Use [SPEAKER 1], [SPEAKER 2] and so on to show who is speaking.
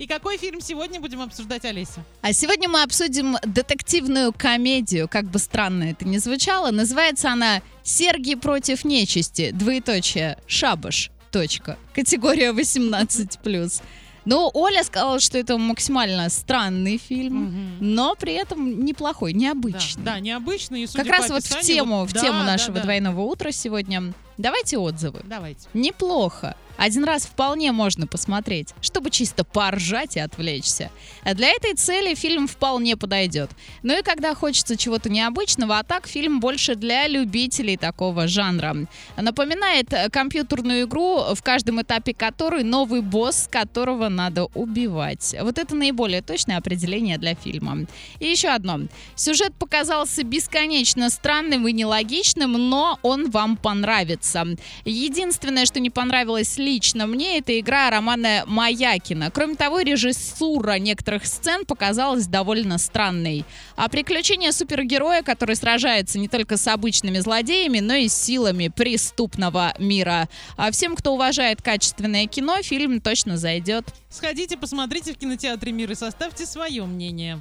[SPEAKER 1] И какой фильм сегодня будем обсуждать, Олеся?
[SPEAKER 2] А сегодня мы обсудим детективную комедию, как бы странно это ни звучало. Называется она «Сергий против нечисти», двоеточие, шабаш, точка, категория 18+. Но Оля сказала, что это максимально странный фильм, но при этом неплохой,
[SPEAKER 1] Да,
[SPEAKER 2] необычный.
[SPEAKER 1] да, необычный. И
[SPEAKER 2] Как раз вот в тему,
[SPEAKER 1] вот-
[SPEAKER 2] в
[SPEAKER 1] да,
[SPEAKER 2] тему
[SPEAKER 1] да,
[SPEAKER 2] нашего
[SPEAKER 1] да.
[SPEAKER 2] двойного утра сегодня. Давайте отзывы.
[SPEAKER 1] Давайте.
[SPEAKER 2] Неплохо. Один раз вполне можно посмотреть, чтобы чисто поржать и отвлечься. А для этой цели фильм вполне подойдет. Ну и когда хочется чего-то необычного, а так фильм больше для любителей такого жанра. Напоминает э, компьютерную игру, в каждом этапе которой новый босс, которого надо убивать. Вот это наиболее точное определение для фильма. И еще одно. Сюжет показался бесконечно странным и нелогичным, но он вам понравится. Единственное, что не понравилось лично мне, это игра Романа Маякина. Кроме того, режиссура некоторых сцен показалась довольно странной. А приключения супергероя, который сражается не только с обычными злодеями, но и с силами преступного мира. А всем, кто уважает качественное кино, фильм точно зайдет.
[SPEAKER 1] Сходите, посмотрите в кинотеатре «Мир» и составьте свое мнение.